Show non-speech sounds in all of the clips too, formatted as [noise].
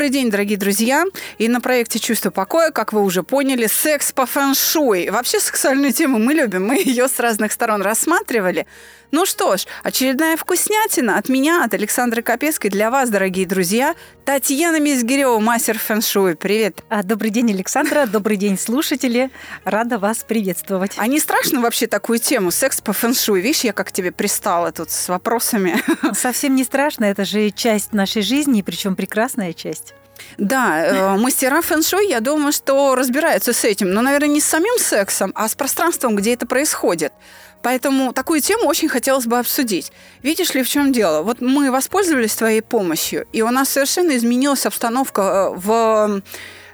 Добрый день, дорогие друзья. И на проекте «Чувство покоя», как вы уже поняли, секс по фэншуй. Вообще сексуальную тему мы любим, мы ее с разных сторон рассматривали. Ну что ж, очередная вкуснятина от меня, от Александры Капецкой для вас, дорогие друзья. Татьяна Мизгирева, мастер фэншуй. Привет. А, добрый день, Александра. Добрый день, слушатели. Рада вас приветствовать. А не страшно вообще такую тему, секс по фэншуй? Видишь, я как тебе пристала тут с вопросами. [laughs] Совсем не страшно. Это же часть нашей жизни, причем прекрасная часть. Да, э, мастера фэн-шуй, я думаю, что разбираются с этим, но, наверное, не с самим сексом, а с пространством, где это происходит. Поэтому такую тему очень хотелось бы обсудить. Видишь ли, в чем дело? Вот мы воспользовались твоей помощью, и у нас совершенно изменилась обстановка э, в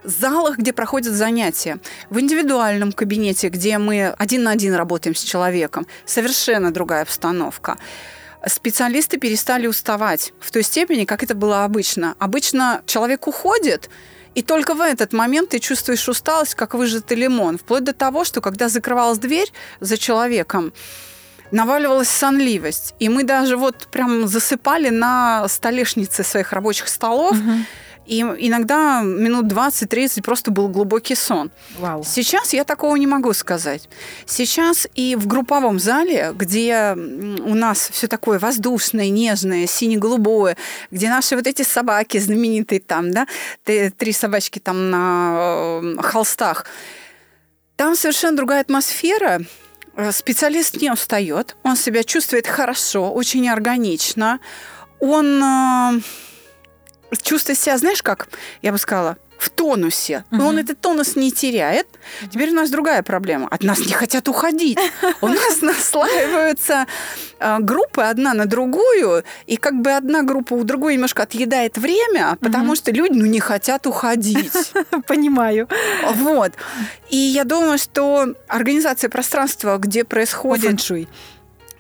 залах, где проходят занятия, в индивидуальном кабинете, где мы один на один работаем с человеком, совершенно другая обстановка специалисты перестали уставать в той степени, как это было обычно. Обычно человек уходит, и только в этот момент ты чувствуешь усталость, как выжатый лимон. Вплоть до того, что когда закрывалась дверь за человеком, наваливалась сонливость. И мы даже вот прям засыпали на столешнице своих рабочих столов. Угу. И иногда минут 20-30 просто был глубокий сон. Вау. Сейчас я такого не могу сказать. Сейчас и в групповом зале, где у нас все такое воздушное, нежное, сине-голубое, где наши вот эти собаки знаменитые там, да, три собачки там на э, холстах, там совершенно другая атмосфера. Э, специалист не устает, он себя чувствует хорошо, очень органично. Он чувствует себя, знаешь как, я бы сказала, в тонусе. Но он этот тонус не теряет. Теперь у нас другая проблема. От нас не хотят уходить. У нас наслаиваются а, группы одна на другую, и как бы одна группа у другой немножко отъедает время, потому что люди ну, не хотят уходить. [laughs] Понимаю. Вот. И я думаю, что организация пространства, где происходит... Фэншуй.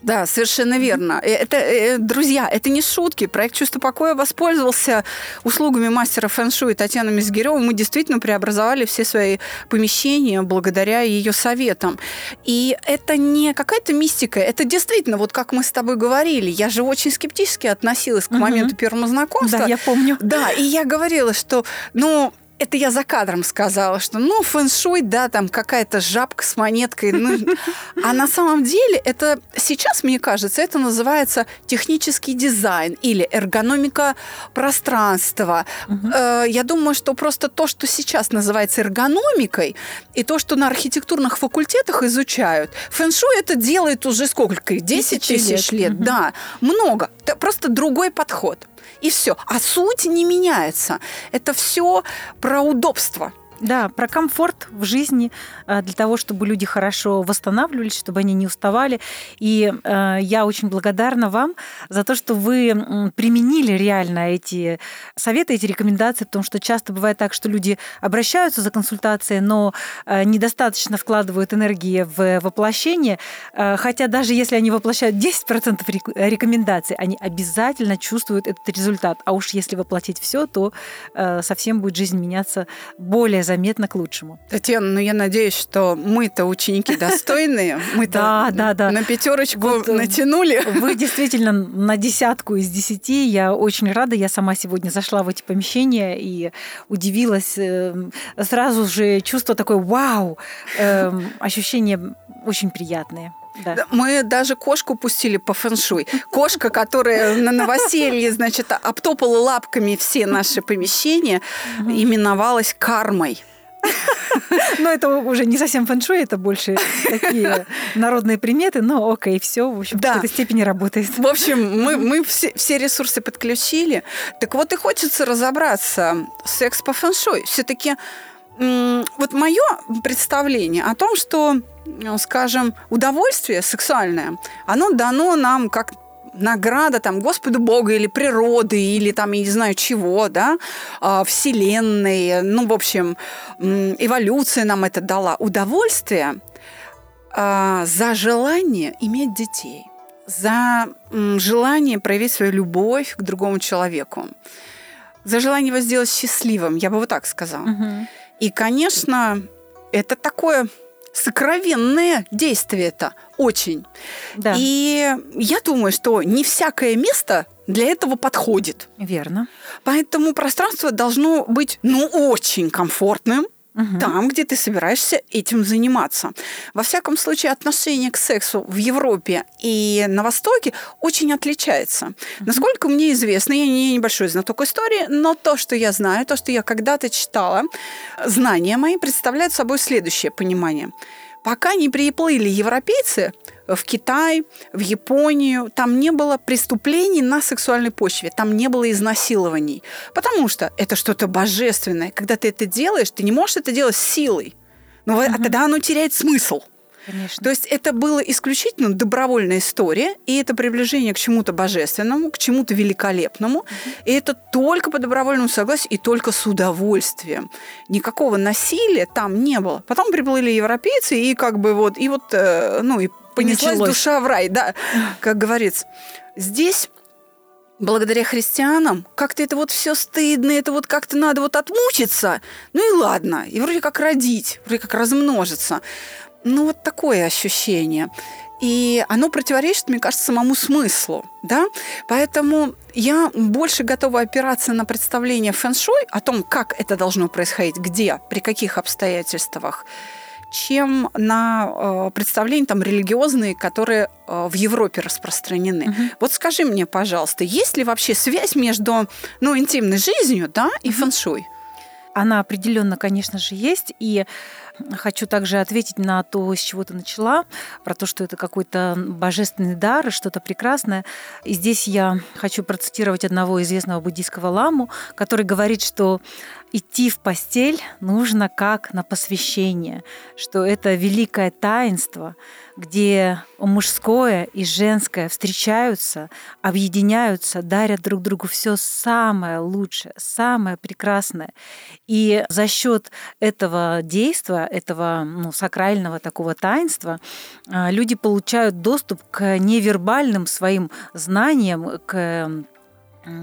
Да, совершенно верно. Э, это, э, друзья, это не шутки. Проект «Чувство покоя» воспользовался услугами мастера фэн-шуй Татьяны Мизгиревой. Мы действительно преобразовали все свои помещения благодаря ее советам. И это не какая-то мистика, это действительно, вот как мы с тобой говорили, я же очень скептически относилась к угу. моменту первого знакомства. Да, я помню. Да, и я говорила, что, ну, это я за кадром сказала, что ну фэншуй, да, там какая-то жабка с монеткой. Ну, а на самом деле это сейчас, мне кажется, это называется технический дизайн или эргономика пространства. Угу. Я думаю, что просто то, что сейчас называется эргономикой, и то, что на архитектурных факультетах изучают, фэншуй это делает уже сколько? 10 тысяч лет. лет. Угу. Да, много. Это просто другой подход и все. А суть не меняется. Это все про удобство. Да, про комфорт в жизни, э, для того, чтобы люди хорошо восстанавливались, чтобы они не уставали. И э, я очень благодарна вам за то, что вы применили реально эти советы, эти рекомендации, потому что часто бывает так, что люди обращаются за консультацией, но э, недостаточно вкладывают энергии в воплощение, хотя даже если они воплощают 10% рекомендаций, они обязательно чувствуют этот результат. А уж если воплотить все, то совсем будет жизнь меняться более заметно к лучшему. Татьяна, ну я надеюсь, что мы-то ученики [laughs] достойные, мы-то на пятерочку э, натянули. Вы действительно на десятку из десяти. Я очень рада. Я сама сегодня зашла в эти помещения и удивилась. Эм, сразу же чувство такое «Вау!» эм, Ощущения очень приятные. Да. Мы даже кошку пустили по фэншуй. Кошка, которая на новоселье, значит, обтопала лапками все наши помещения, именовалась кармой. Но это уже не совсем фэншуй, это больше такие народные приметы, но окей, все, в общем, да. в какой-то степени работает. В общем, мы, мы все, все ресурсы подключили. Так вот и хочется разобраться. Секс по фэншуй. Все-таки вот мое представление о том, что, скажем, удовольствие сексуальное, оно дано нам как награда там Господу Бога или природы, или там, я не знаю чего, да, а, Вселенной, ну, в общем, эволюция нам это дала. Удовольствие а, за желание иметь детей, за желание проявить свою любовь к другому человеку, за желание его сделать счастливым, я бы вот так сказала. Угу. И, конечно, это такое сокровенное действие это очень. Да. И я думаю, что не всякое место для этого подходит. Верно. Поэтому пространство должно быть, ну, очень комфортным, угу. там, где ты собираешься этим заниматься. Во всяком случае, отношение к сексу в Европе и на Востоке очень отличается. Угу. Насколько мне известно, я не небольшой знаток истории, но то, что я знаю, то, что я когда-то читала, знания мои представляют собой следующее понимание. Пока не приплыли европейцы, в Китай, в Японию, там не было преступлений на сексуальной почве, там не было изнасилований. Потому что это что-то божественное. Когда ты это делаешь, ты не можешь это делать силой. Но угу. а тогда оно теряет смысл. Конечно. То есть это была исключительно добровольная история, и это приближение к чему-то божественному, к чему-то великолепному. Угу. И это только по добровольному согласию и только с удовольствием. Никакого насилия там не было. Потом приплыли европейцы, и как бы вот, и вот, э, ну, и понеслась Началось. душа в рай, да, как говорится. Здесь благодаря христианам как-то это вот все стыдно, это вот как-то надо вот отмучиться. Ну и ладно, и вроде как родить, вроде как размножиться. Ну вот такое ощущение. И оно противоречит, мне кажется, самому смыслу. Да? Поэтому я больше готова опираться на представление фэн-шуй о том, как это должно происходить, где, при каких обстоятельствах чем на э, представления там религиозные, которые э, в Европе распространены. Угу. Вот скажи мне, пожалуйста, есть ли вообще связь между ну, интимной жизнью да, и угу. фэншуй? Она определенно, конечно же, есть. И Хочу также ответить на то, с чего ты начала, про то, что это какой-то божественный дар, что-то прекрасное. И здесь я хочу процитировать одного известного буддийского ламу, который говорит, что идти в постель нужно как на посвящение, что это великое таинство, где мужское и женское встречаются, объединяются, дарят друг другу все самое лучшее, самое прекрасное. И за счет этого действия, этого ну, сакрального такого таинства, а, люди получают доступ к невербальным своим знаниям, к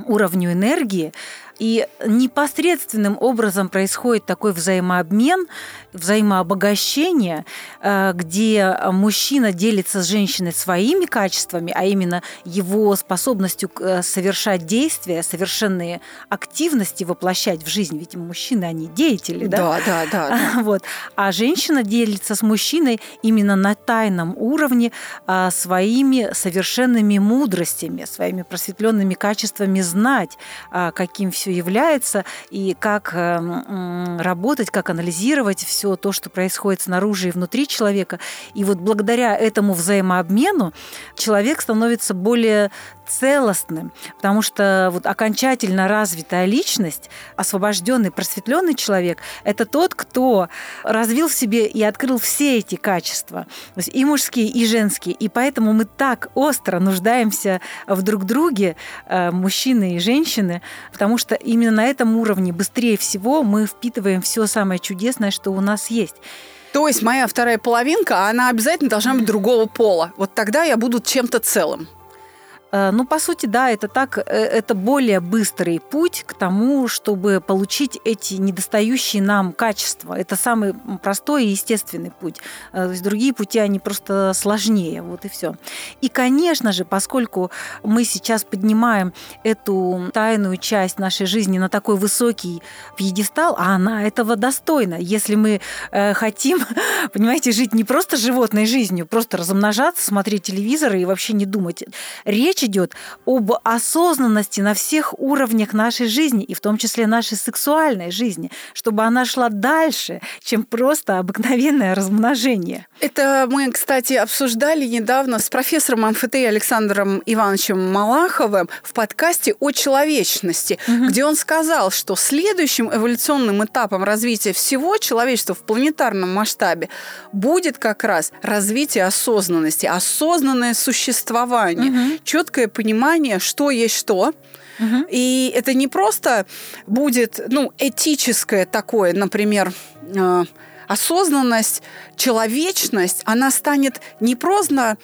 уровню энергии, и непосредственным образом происходит такой взаимообмен, взаимообогащение, э, где мужчина делится с женщиной своими качествами, а именно его способностью э, совершать действия, совершенные активности воплощать в жизнь. Ведь мужчины, они деятели, да? Да, да, да. да. [laughs] Вот. А женщина делится с мужчиной именно на тайном уровне э, своими совершенными мудростями, своими просветленными качествами знать, каким все все является, и как эм, работать, как анализировать все то, что происходит снаружи и внутри человека. И вот благодаря этому взаимообмену человек становится более целостным, потому что вот окончательно развитая личность, освобожденный, просветленный человек, это тот, кто развил в себе и открыл все эти качества, то есть и мужские, и женские, и поэтому мы так остро нуждаемся в друг друге, э, мужчины и женщины, потому что именно на этом уровне быстрее всего мы впитываем все самое чудесное, что у нас есть. То есть моя вторая половинка, она обязательно должна быть другого пола. Вот тогда я буду чем-то целым. Э, ну, по сути, да, это так, э, это более быстрый путь к тому, чтобы получить эти недостающие нам качества. Это самый простой и естественный путь. Э, то есть другие пути, они просто сложнее, вот и все. И, конечно же, поскольку мы сейчас поднимаем эту тайную часть нашей жизни на такой высокий пьедестал, а она этого достойна. Если мы хотим, [laughs] понимаете, жить не просто животной жизнью, просто размножаться, смотреть телевизор и вообще не думать. Речь речь идет об осознанности на всех уровнях нашей жизни, и в том числе нашей сексуальной жизни, чтобы она шла дальше, чем просто обыкновенное размножение. Это мы, кстати, обсуждали недавно с профессором МФТ Александром Ивановичем Малаховым в подкасте о человечности, угу. где он сказал, что следующим эволюционным этапом развития всего человечества в планетарном масштабе будет как раз развитие осознанности, осознанное существование, угу. четкое четкое понимание, что есть что. Угу. И это не просто будет, ну, этическое такое, например, э, осознанность, человечность, она станет не просто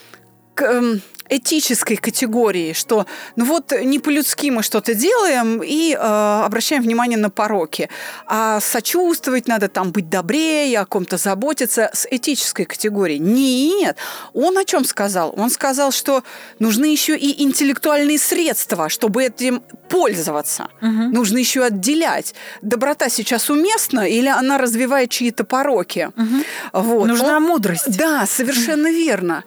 эм, этической категории, что ну вот не по-людски мы что-то делаем и э, обращаем внимание на пороки, а сочувствовать надо там быть добрее, о ком-то заботиться с этической категории. Нет, он о чем сказал? Он сказал, что нужны еще и интеллектуальные средства, чтобы этим пользоваться. Угу. Нужно еще отделять. Доброта сейчас уместна или она развивает чьи-то пороки? Угу. Вот. Нужна он, мудрость. Да, совершенно верно.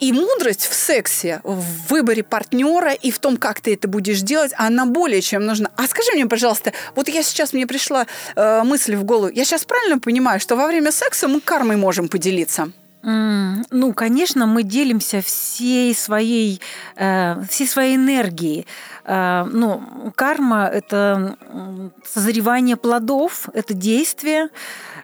И мудрость в сексе, в выборе партнера и в том, как ты это будешь делать, она более чем нужна. А скажи мне, пожалуйста, вот я сейчас, мне пришла э, мысль в голову, я сейчас правильно понимаю, что во время секса мы кармой можем поделиться? Mm, ну, конечно, мы делимся всей своей, э, всей своей энергией. Э, ну, карма – это созревание плодов, это действие.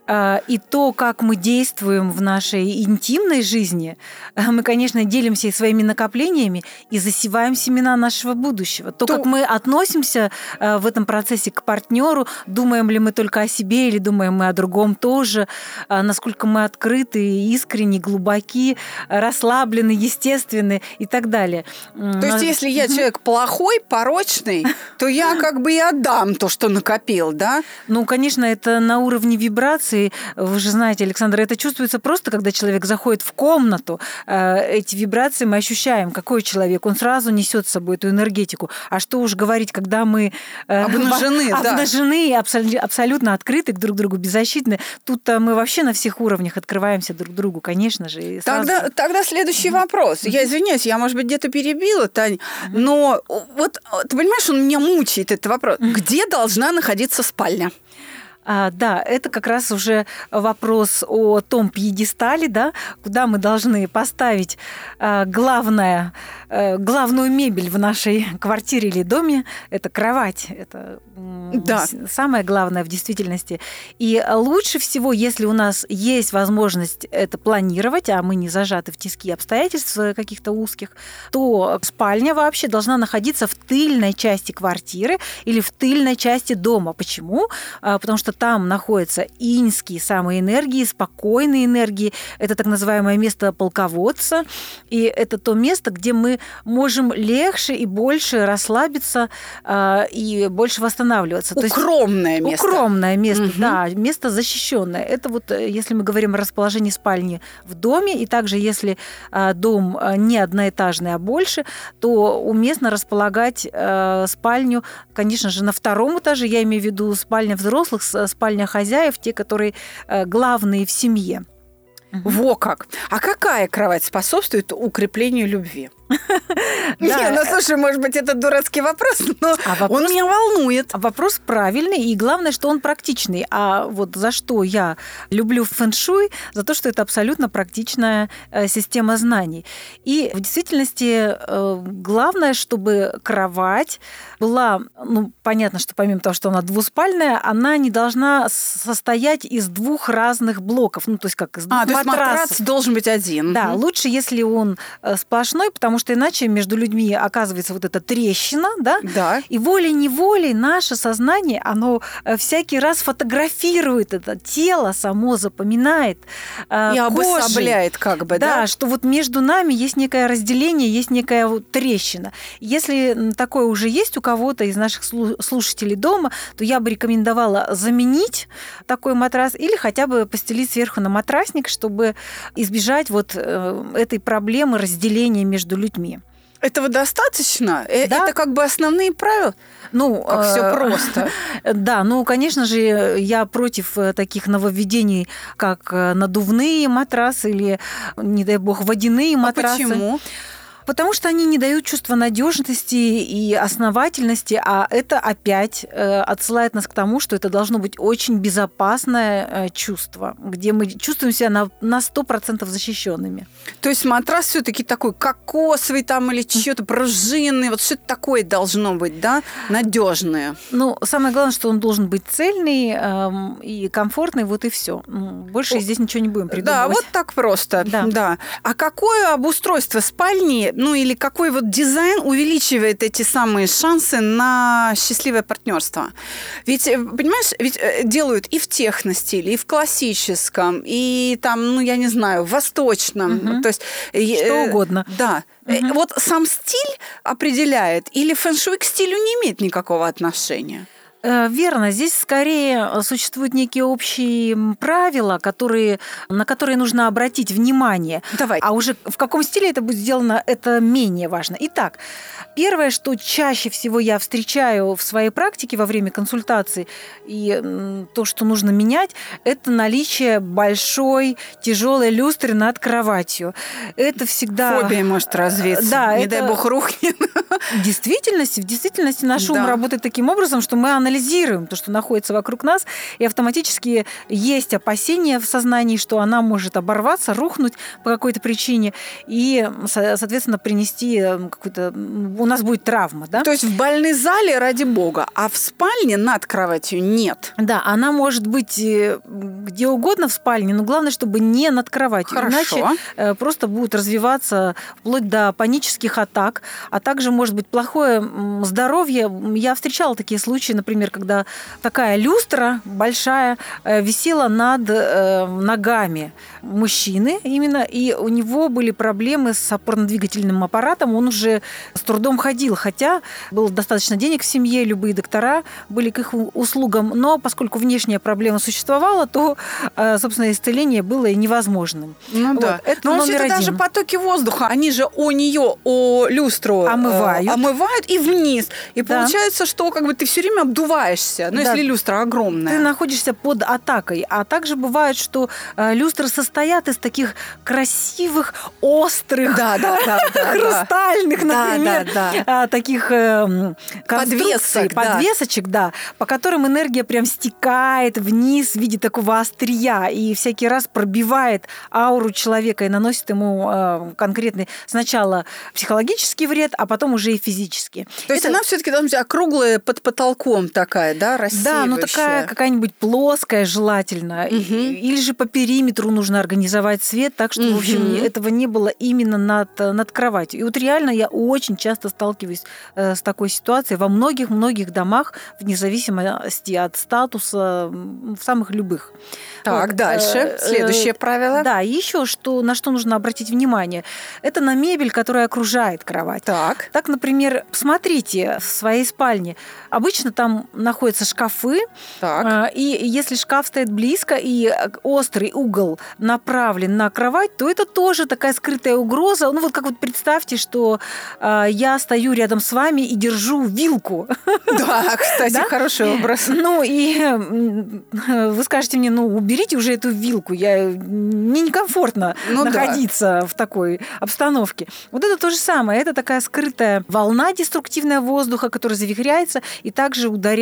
А, и то, как мы действуем в нашей интимной жизни, мы, конечно, делимся и своими накоплениями и засеваем семена нашего будущего. То, то... как мы относимся в этом процессе к партнеру, думаем ли мы только о себе или думаем мы о другом тоже, насколько мы открыты, искренни, глубоки, расслаблены, естественны и так далее. То есть, если я человек плохой, порочный, [laughs] то я как бы и отдам то, что накопил, да? Ну, конечно, это на уровне вибрации вы же знаете, Александр, это чувствуется просто, когда человек заходит в комнату. Э, эти вибрации мы ощущаем. Какой человек? Он сразу несет с собой эту энергетику. А что уж говорить, когда мы э, обнажены, [laughs] обнажены да. абсолютно открыты к друг другу, беззащитны. Тут мы вообще на всех уровнях открываемся друг другу, конечно же. Сразу... Тогда, тогда следующий вопрос. Я извиняюсь, я, может быть, где-то перебила, Тань, но вот ты понимаешь, он меня мучает, этот вопрос. Где должна находиться спальня? А, да, это как раз уже вопрос о том пьедестале, да, куда мы должны поставить а, главное, главную мебель в нашей квартире или доме. Это кровать. Это да. самое главное в действительности. И лучше всего, если у нас есть возможность это планировать, а мы не зажаты в тиски обстоятельств каких-то узких, то спальня вообще должна находиться в тыльной части квартиры или в тыльной части дома. Почему? Потому что что там находятся иньские самые энергии, спокойные энергии. Это так называемое место полководца. И это то место, где мы можем легче и больше расслабиться э, и больше восстанавливаться. Укромное есть, место. Укромное место, угу. да, место защищенное. Это вот, э, если мы говорим о расположении спальни в доме, и также если э, дом э, не одноэтажный, а больше, то уместно располагать э, спальню, конечно же, на втором этаже, я имею в виду спальня взрослых спальня хозяев, те, которые э, главные в семье. Во как! А какая кровать способствует укреплению любви? Не, ну слушай, может быть, это дурацкий вопрос, но а он меня волнует. Вопрос правильный, и главное, что он практичный. А вот за что я люблю фэн-шуй? За то, что это абсолютно практичная э, система знаний. И в действительности э, главное, чтобы кровать была, ну, понятно, что помимо того, что она двуспальная, она не должна состоять из двух разных блоков, ну, то есть как из двух а, матрасов. то есть матрас должен быть один. Да, лучше, если он э, сплошной, потому что иначе между людьми оказывается вот эта трещина, да? Да. И волей-неволей наше сознание, оно э, всякий раз фотографирует это тело, само запоминает. Э, и обособляет как бы, да? Да, что вот между нами есть некое разделение, есть некая вот трещина. Если такое уже есть у кого-то из наших слушателей дома, то я бы рекомендовала заменить такой матрас или хотя бы постелить сверху на матрасник, чтобы избежать вот э, этой проблемы разделения между людьми людьми. Этого достаточно? Э, да? Это как бы основные правила? Ну, как все э, просто. [laughs] Да, ну, конечно же, я против э, таких нововведений, как надувные матрасы или, не дай бог, водяные матрасы. А почему? Потому что они не дают чувства надежности и основательности, а это опять э, отсылает нас к тому, что это должно быть очень безопасное э, чувство, где мы чувствуем себя на, на 100% защищенными. То есть матрас все-таки такой кокосовый там или что-то пружинный, вот что-то такое должно быть, да, надежное. Ну, самое главное, что он должен быть цельный э, и комфортный, вот и все. Больше О, здесь ничего не будем придумывать. Да, вот так просто. Да. да. А какое обустройство спальни Ну или какой вот дизайн увеличивает эти самые шансы на счастливое партнерство? Ведь, э, понимаешь, ведь э, делают и в техностиле, и в классическом, и там, ну я не знаю, в восточном. Мгм. То есть, Что угодно. Да. Э, Мгм. Вот сам стиль определяет, или фэн-шуй к стилю не имеет никакого отношения? Э, Верно, здесь скорее э, существуют некие общие правила, которые, на которые нужно обратить внимание. Давай. А уже в каком стиле это будет сделано, это менее важно. Итак, первое, что чаще всего я встречаю в своей практике во время консультации, и то, что нужно менять, это наличие большой тяжелой люстры над кроватью. Это всегда... Фобия может развиться. да, не это- дай бог рухнет. В действительности, в действительности наш ум Да. работает таким образом, что мы анализируем то, что находится вокруг нас, и автоматически есть опасения в сознании, что она может оборваться, рухнуть по какой-то причине, и, со- соответственно, принести э, какую-то... У нас будет травма, да? То есть в больной зале ради бога, а в спальне над кроватью нет. Да, она может быть э, где угодно в спальне, но главное, чтобы не над кроватью. Хорошо. Иначе э, просто будут развиваться вплоть до панических атак, а также может быть плохое здоровье. Я встречала такие случаи, например, когда такая люстра большая э, висела над э, ногами мужчины именно, и у него были проблемы с опорно-двигательным аппаратом, он уже с трудом ходил, хотя было достаточно денег в семье, любые доктора были к их у- услугам, но поскольку внешняя проблема существовала, то, э, собственно, исцеление было невозможным. Ну Вот, да. это Но номер даже один. потоки воздуха, они же о нее, о люстру э, Омывают. омывают и вниз. И Да. получается, что как бы ты все время обдуваешься. Ну, Да. если люстра огромная. Ты находишься под атакой. А также бывает, что э, люстры состоят из таких красивых, острых, Да, да, да, [laughs] да, хрустальных, Да, например, да, а, таких конструкций, Подвесок, да. подвесочек, да, по которым энергия прям стекает вниз в виде такого острия и всякий раз пробивает ауру человека и наносит ему э, конкретный сначала психологический вред, а потом уже и физический. То есть Это- она все-таки должна быть округлая под потолком такая, да, Да, ну такая рассеивающая. какая-нибудь плоская желательно. Мгм. Или же по периметру нужно организовать свет, так что, в общем, этого не было именно над, над кроватью. И вот реально я очень часто сталкиваюсь э, с такой ситуацией во многих-многих домах, вне зависимости от статуса, в самых любых. Так, Вот, дальше. э, Следующее э, правило. Да, еще что, на что нужно обратить внимание, это на мебель, которая окружает кровать. Так. Так, например, смотрите в своей спальне. Обычно там находятся шкафы, Так. а, И если шкаф стоит близко и э, острый угол направлен на кровать, то это тоже такая скрытая угроза. Ну вот как вот представьте, что а, я стою рядом с вами и держу вилку. Да, [laughs] кстати, Да? хороший образ. Ну и вы скажете мне, ну уберите уже эту вилку, я мне некомфортно Ну да. находиться в такой обстановке. Вот это то же самое, это такая скрытая волна деструктивная воздуха, которая завихряется и также ударяет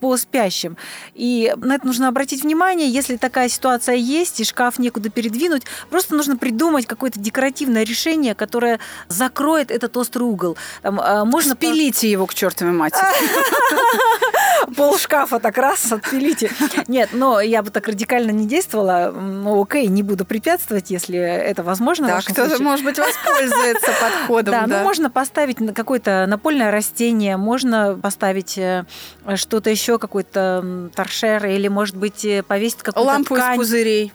по спящим. И на это нужно обратить внимание, если такая ситуация есть и шкаф некуда передвинуть, просто нужно придумать какое-то декоративное решение, которое закроет этот острый угол. Там, а, можно по- Спилите его к чертовой матери. [laughs] пол шкафа так раз отпилите. Нет, но я бы так радикально не действовала. Ну, окей, не буду препятствовать, если это возможно. Да, кто-то, может быть, воспользуется [laughs] подходом. Да, ну можно поставить какое-то напольное растение, можно поставить э, что-то еще, какой-то торшер, или, может быть, э, повесить какую-то Лампу из ткань. пузырей.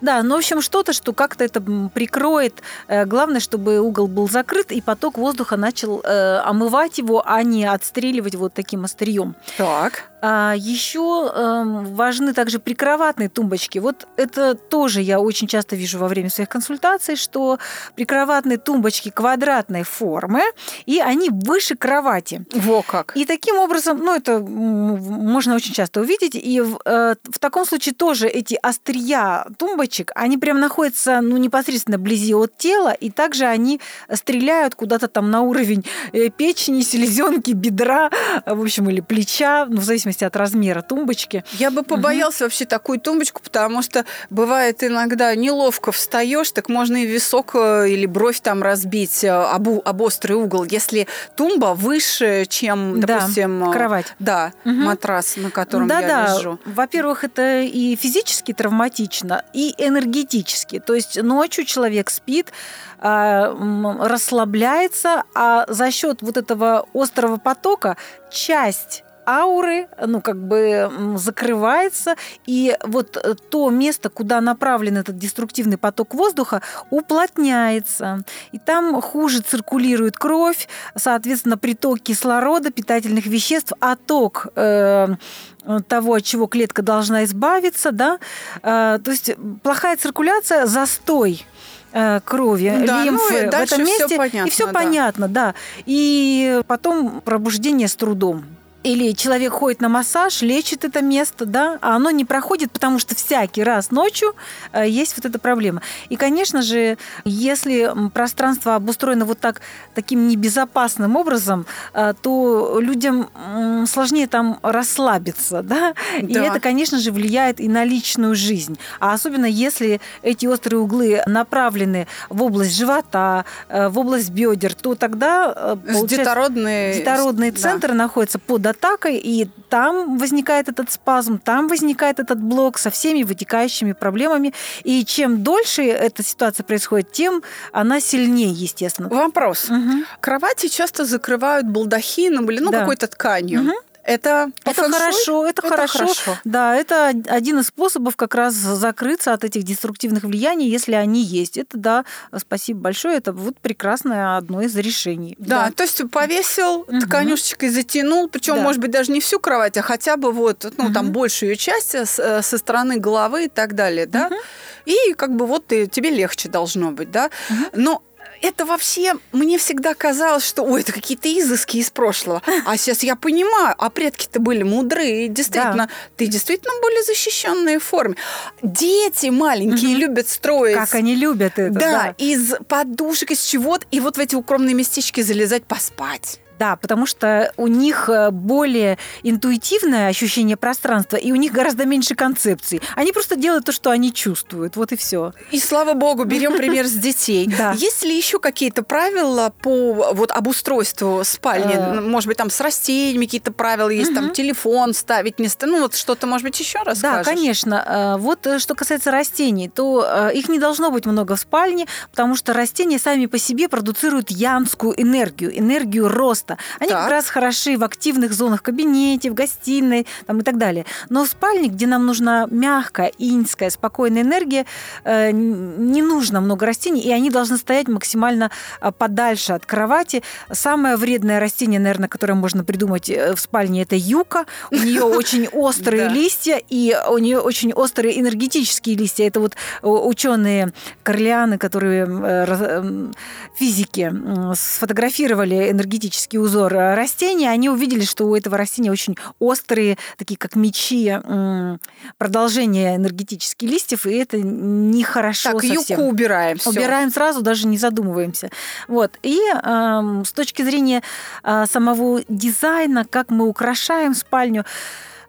Да, ну, в общем, что-то, что как-то это прикроет. Э, Главное, чтобы угол был закрыт, и поток воздуха начал э, омывать его, а не отстреливать вот таким острием. Так. А еще эм, важны также прикроватные тумбочки. Вот это тоже я очень часто вижу во время своих консультаций, что прикроватные тумбочки квадратной формы, и они выше кровати. Во как. И таким образом, ну это можно очень часто увидеть, и в, э, в таком случае тоже эти острия тумбочек, они прям находятся ну, непосредственно вблизи от тела, и также они стреляют куда-то там на уровень э, печени, селезенки, бедра, в общем, или плеча, ну, в зависимости зависимости от размера тумбочки. Я бы побоялся угу. вообще такую тумбочку, потому что бывает иногда неловко встаешь, так можно и висок э, или бровь там разбить э, об, об острый угол, если тумба выше, чем, допустим, да, кровать. Да, угу. матрас, на котором да, я да. лежу. Во-первых, это и физически травматично, и энергетически. То есть ночью человек спит, а, расслабляется, а за счет вот этого острого потока часть ауры, ну, как бы закрывается, и вот э, то место, куда направлен этот деструктивный поток воздуха, уплотняется. И там хуже циркулирует кровь, соответственно, приток кислорода, питательных веществ, отток э, того, от чего клетка должна избавиться, да, э, то есть плохая циркуляция, застой э, крови, да, лимфы ну, в этом месте, все понятно, и все да. понятно, да, и потом пробуждение с трудом или человек ходит на массаж, лечит это место, да, а оно не проходит, потому что всякий раз ночью э, есть вот эта проблема. И, конечно же, если пространство обустроено вот так таким небезопасным образом, э, то людям сложнее там расслабиться, да, и да. это, конечно же, влияет и на личную жизнь, а особенно если эти острые углы направлены в область живота, э, в область бедер, то тогда детородный, детородный центр да. находится под атакой, и там возникает этот спазм, там возникает этот блок со всеми вытекающими проблемами. И чем дольше эта ситуация происходит, тем она сильнее, естественно. Вопрос. Угу. Кровати часто закрывают балдахином или ну, да. какой-то тканью. Угу. Это, это хорошо, это, это хорошо. хорошо. Да, это один из способов как раз закрыться от этих деструктивных влияний, если они есть. Это да, спасибо большое. Это вот прекрасное одно из решений. Да, да. то есть повесил, угу. тканюшечкой затянул, причем, да. может быть, даже не всю кровать, а хотя бы вот, ну, угу. там большую часть э, э, со стороны головы и так далее, да. Угу. И как бы вот ты, тебе легче должно быть, да. Угу. Но это вообще мне всегда казалось, что ой, это какие-то изыски из прошлого. А сейчас я понимаю, а предки-то были мудрые, действительно, да. ты действительно более защищенные в форме. Дети маленькие угу. любят строить. Как они любят это. Да, да. из подушек, из чего-то, и вот в эти укромные местечки залезать поспать. Да, потому что у них э, более интуитивное ощущение пространства, и у них гораздо меньше концепций. Они просто делают то, что они чувствуют. Вот и все. И слава богу, берем пример с детей. [laughs] Да. Есть ли еще какие-то правила по вот обустройству спальни? Э. Может быть, там с растениями какие-то правила есть, там телефон ставить, не ну вот что-то, может быть, еще раз Да, конечно. Э, вот что касается растений, то их не должно быть много в спальне, потому что растения сами по себе продуцируют янскую энергию, энергию роста роста. Они так. как раз хороши в активных зонах в кабинете, в гостиной там, и так далее. Но в спальне, где нам нужна мягкая, иньская, спокойная энергия, э, не нужно много растений, и они должны стоять максимально э, подальше от кровати. Самое вредное растение, наверное, которое можно придумать э, в спальне, это юка. У нее [laughs] очень острые листья, и у нее очень острые энергетические листья. Это вот ученые Корлианы, которые физики сфотографировали энергетические узор э, растения, они увидели, что у этого растения очень острые, такие как мечи, продолжения энергетических листьев, и это нехорошо так, совсем. юку убираем. Всё. Убираем сразу, даже не задумываемся. Вот. И э, с точки зрения э, самого дизайна, как мы украшаем спальню,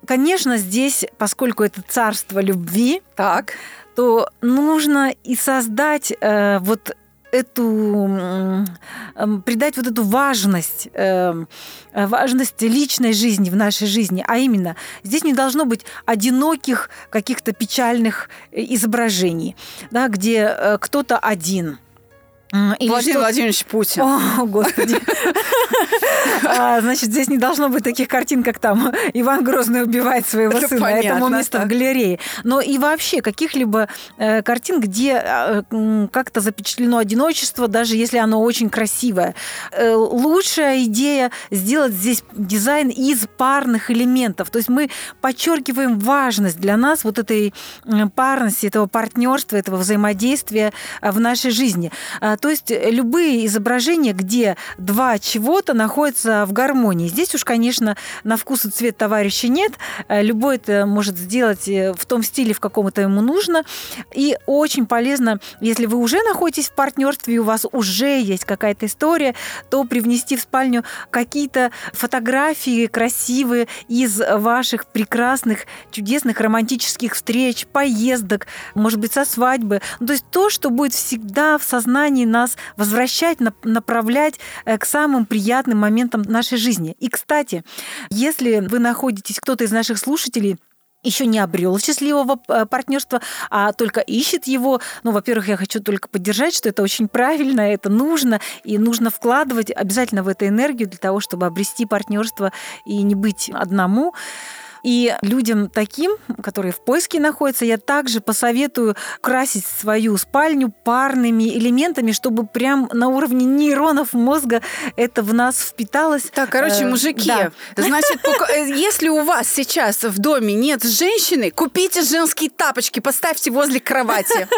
конечно, здесь, поскольку это царство любви, так то нужно и создать э, вот эту придать вот эту важность эм, важность личной жизни в нашей жизни, а именно здесь не должно быть одиноких каких-то печальных э, изображений, да, где э, кто-то один или Владимир что... Владимирович Путин. О, Господи. А, значит, здесь не должно быть таких картин, как там Иван Грозный убивает своего Это сына. Понятно, Этому место в галерее. Но и вообще каких-либо э, картин, где э, как-то запечатлено одиночество, даже если оно очень красивое. Э, лучшая идея сделать здесь дизайн из парных элементов. То есть мы подчеркиваем важность для нас вот этой парности, этого партнерства, этого взаимодействия в нашей жизни То есть любые изображения, где два чего-то находятся в гармонии. Здесь уж, конечно, на вкус и цвет товарища нет. Любой это может сделать в том стиле, в каком это ему нужно. И очень полезно, если вы уже находитесь в партнерстве, и у вас уже есть какая-то история, то привнести в спальню какие-то фотографии красивые из ваших прекрасных, чудесных романтических встреч, поездок, может быть, со свадьбы. Ну, то есть то, что будет всегда в сознании нас возвращать, направлять э, к самым приятным моментам нашей жизни. И, кстати, если вы находитесь, кто-то из наших слушателей, еще не обрел счастливого э, партнерства, а только ищет его. Ну, во-первых, я хочу только поддержать, что это очень правильно, это нужно, и нужно вкладывать обязательно в эту энергию для того, чтобы обрести партнерство и не быть одному. И людям таким, которые в поиске находятся, я также посоветую красить свою спальню парными элементами, чтобы прям на уровне нейронов мозга это в нас впиталось. Так, короче, э, мужики, да. значит, э, если у вас сейчас в доме нет женщины, купите женские тапочки, поставьте возле кровати. [laughs]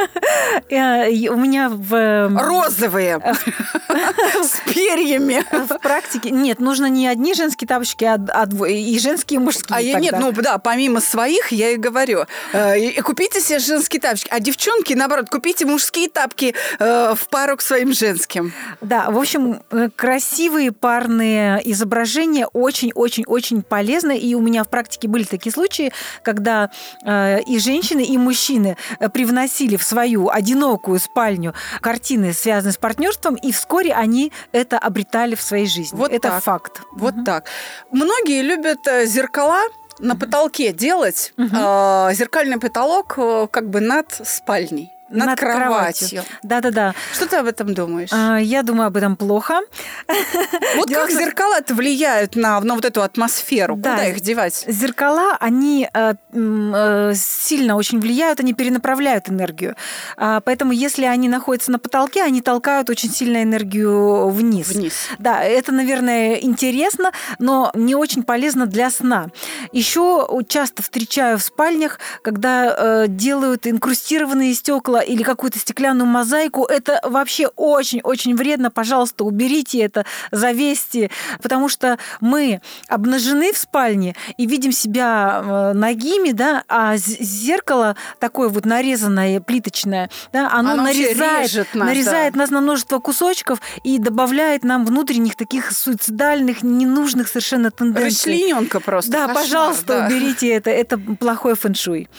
Э, у меня в... Розовые. [laughs] [laughs] С перьями. В практике. Нет, нужно не одни женские тапочки, а, а и женские, и мужские. А я нет, ну да, помимо своих, я и говорю, э, купите себе женские тапочки, а девчонки, наоборот, купите мужские тапки э, в пару к своим женским. Да, в общем, э, красивые парные изображения очень-очень-очень полезны, и у меня в практике были такие случаи, когда и женщины, и мужчины привносили в свою одинокую спальню картины, связанные с партнерством, и вскоре они это обретали в своей жизни. Вот это так. факт. Вот угу. так. Многие любят зеркала на потолке делать угу. э, зеркальный потолок э, как бы над спальней над, над кроватью. Да-да-да. Что ты об этом думаешь? А, я думаю об этом плохо. [laughs] Вот как зеркала-то влияют на, на вот эту атмосферу? Да. Куда их девать? Зеркала, они э, э, сильно очень влияют, они перенаправляют энергию. А, поэтому если они находятся на потолке, они толкают очень сильно энергию вниз. Вниз. Да, это, наверное, интересно, но не очень полезно для сна. Еще часто встречаю в спальнях, когда э, делают инкрустированные стекла или какую-то стеклянную мозаику, это вообще очень-очень вредно. Пожалуйста, уберите это, завесьте, потому что мы обнажены в спальне и видим себя э, ногими, да, а зеркало такое вот нарезанное, плиточное, да, оно, оно нарезает, нас, нарезает да. нас на множество кусочков и добавляет нам внутренних таких суицидальных, ненужных совершенно тенденций. Расчлененка просто. Да, кошмар, пожалуйста, да. уберите это. Это плохой фэншуй.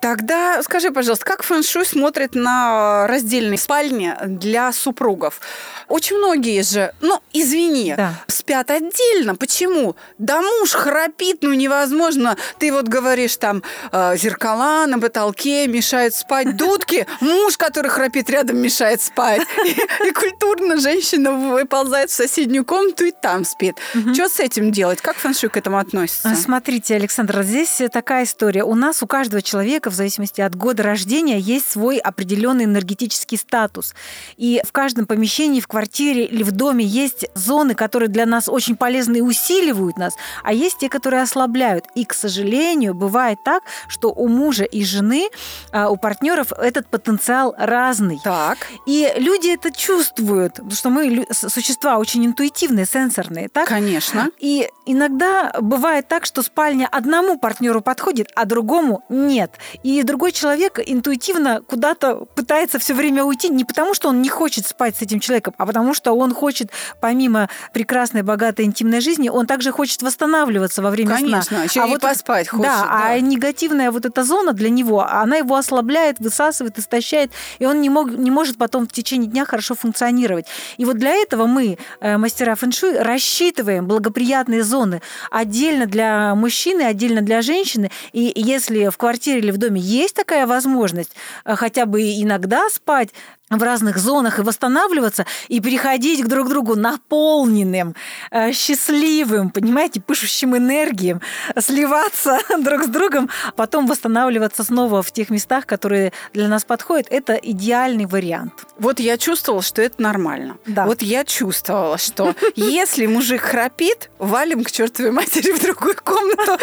Тогда скажи, пожалуйста, как фэншуй смотрит на раздельной спальне для супругов. Очень многие же, ну, извини, да. спят отдельно. Почему? Да муж храпит, ну, невозможно. Ты вот говоришь, там, э, зеркала на потолке мешают спать, дудки. Муж, который храпит рядом, мешает спать. И, и культурно женщина выползает в соседнюю комнату и там спит. Угу. Что с этим делать? Как фэншуй к этому относится? Смотрите, Александр, здесь такая история. У нас, у каждого человека, в зависимости от года рождения, есть свой определенный энергетический статус. И в каждом помещении, в квартире или в доме есть зоны, которые для нас очень полезны и усиливают нас, а есть те, которые ослабляют. И, к сожалению, бывает так, что у мужа и жены, а, у партнеров этот потенциал разный. Так. И люди это чувствуют, потому что мы существа очень интуитивные, сенсорные, так? Конечно. И иногда бывает так, что спальня одному партнеру подходит, а другому нет. И другой человек интуитивно куда-то пытается все время уйти не потому, что он не хочет спать с этим человеком, а потому что он хочет, помимо прекрасной, богатой, интимной жизни, он также хочет восстанавливаться во время Конечно, сна. Конечно, а вот поспать хочет. Да, да, а негативная вот эта зона для него, она его ослабляет, высасывает, истощает, и он не, мог, не может потом в течение дня хорошо функционировать. И вот для этого мы, э, мастера фэншуй, рассчитываем благоприятные зоны отдельно для мужчины, отдельно для женщины. И если в квартире или в доме есть такая возможность, э, хотя бы иногда спать в разных зонах и восстанавливаться, и переходить к друг другу наполненным, э, счастливым, понимаете, пышущим энергием, сливаться [laughs] друг с другом, потом восстанавливаться снова в тех местах, которые для нас подходят, это идеальный вариант. Вот я чувствовала, что это нормально. Да. Вот я чувствовала, что [laughs] если мужик храпит, валим к чертовой матери в другую комнату.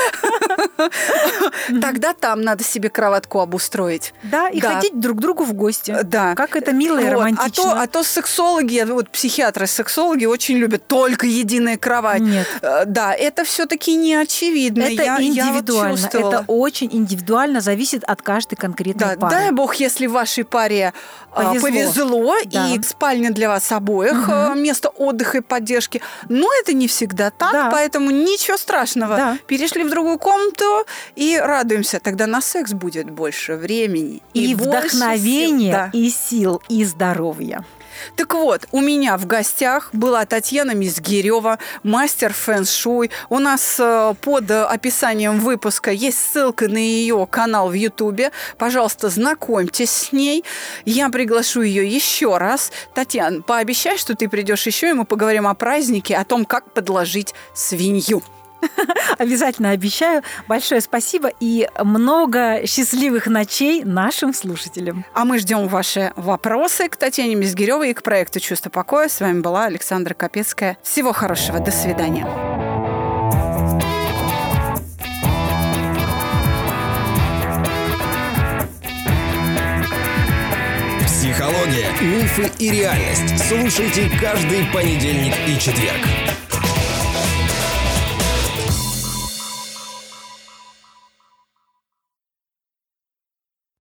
[laughs] Тогда там надо себе кроватку обустроить. Да, и ходить друг к другу в гости. Да. Как это это мило и Вот. романтично. А то, а то сексологи, вот психиатры-сексологи очень любят только единая кровать. Нет. Э, Да, это все-таки не очевидно. Это я, я вот индивидуально. это очень индивидуально, зависит от каждой конкретной Да, пары. дай бог, если вашей паре а, Повезло. повезло, Да. и спальня для вас обоих, а, место отдыха и поддержки. Но это не всегда так, Да. поэтому ничего страшного. Да. Перешли в другую комнату и радуемся. Тогда на секс будет больше времени. и, больше вдохновения, сил. Да. и сил, и здоровья. Так вот, у меня в гостях была Татьяна Мизгирева, мастер фэн-шуй. У нас э, под описанием выпуска есть ссылка на ее канал в Ютубе. Пожалуйста, знакомьтесь с ней. Я приглашу ее еще раз. Татьяна, пообещай, что ты придешь еще, и мы поговорим о празднике, о том, как подложить свинью. [laughs] Обязательно обещаю. Большое спасибо и много счастливых ночей нашим слушателям. А мы ждем ваши вопросы к Татьяне Мизгиревой и к проекту «Чувство покоя». С вами была Александра Капецкая. Всего хорошего. До свидания. Психология, мифы и реальность. Слушайте каждый понедельник и четверг.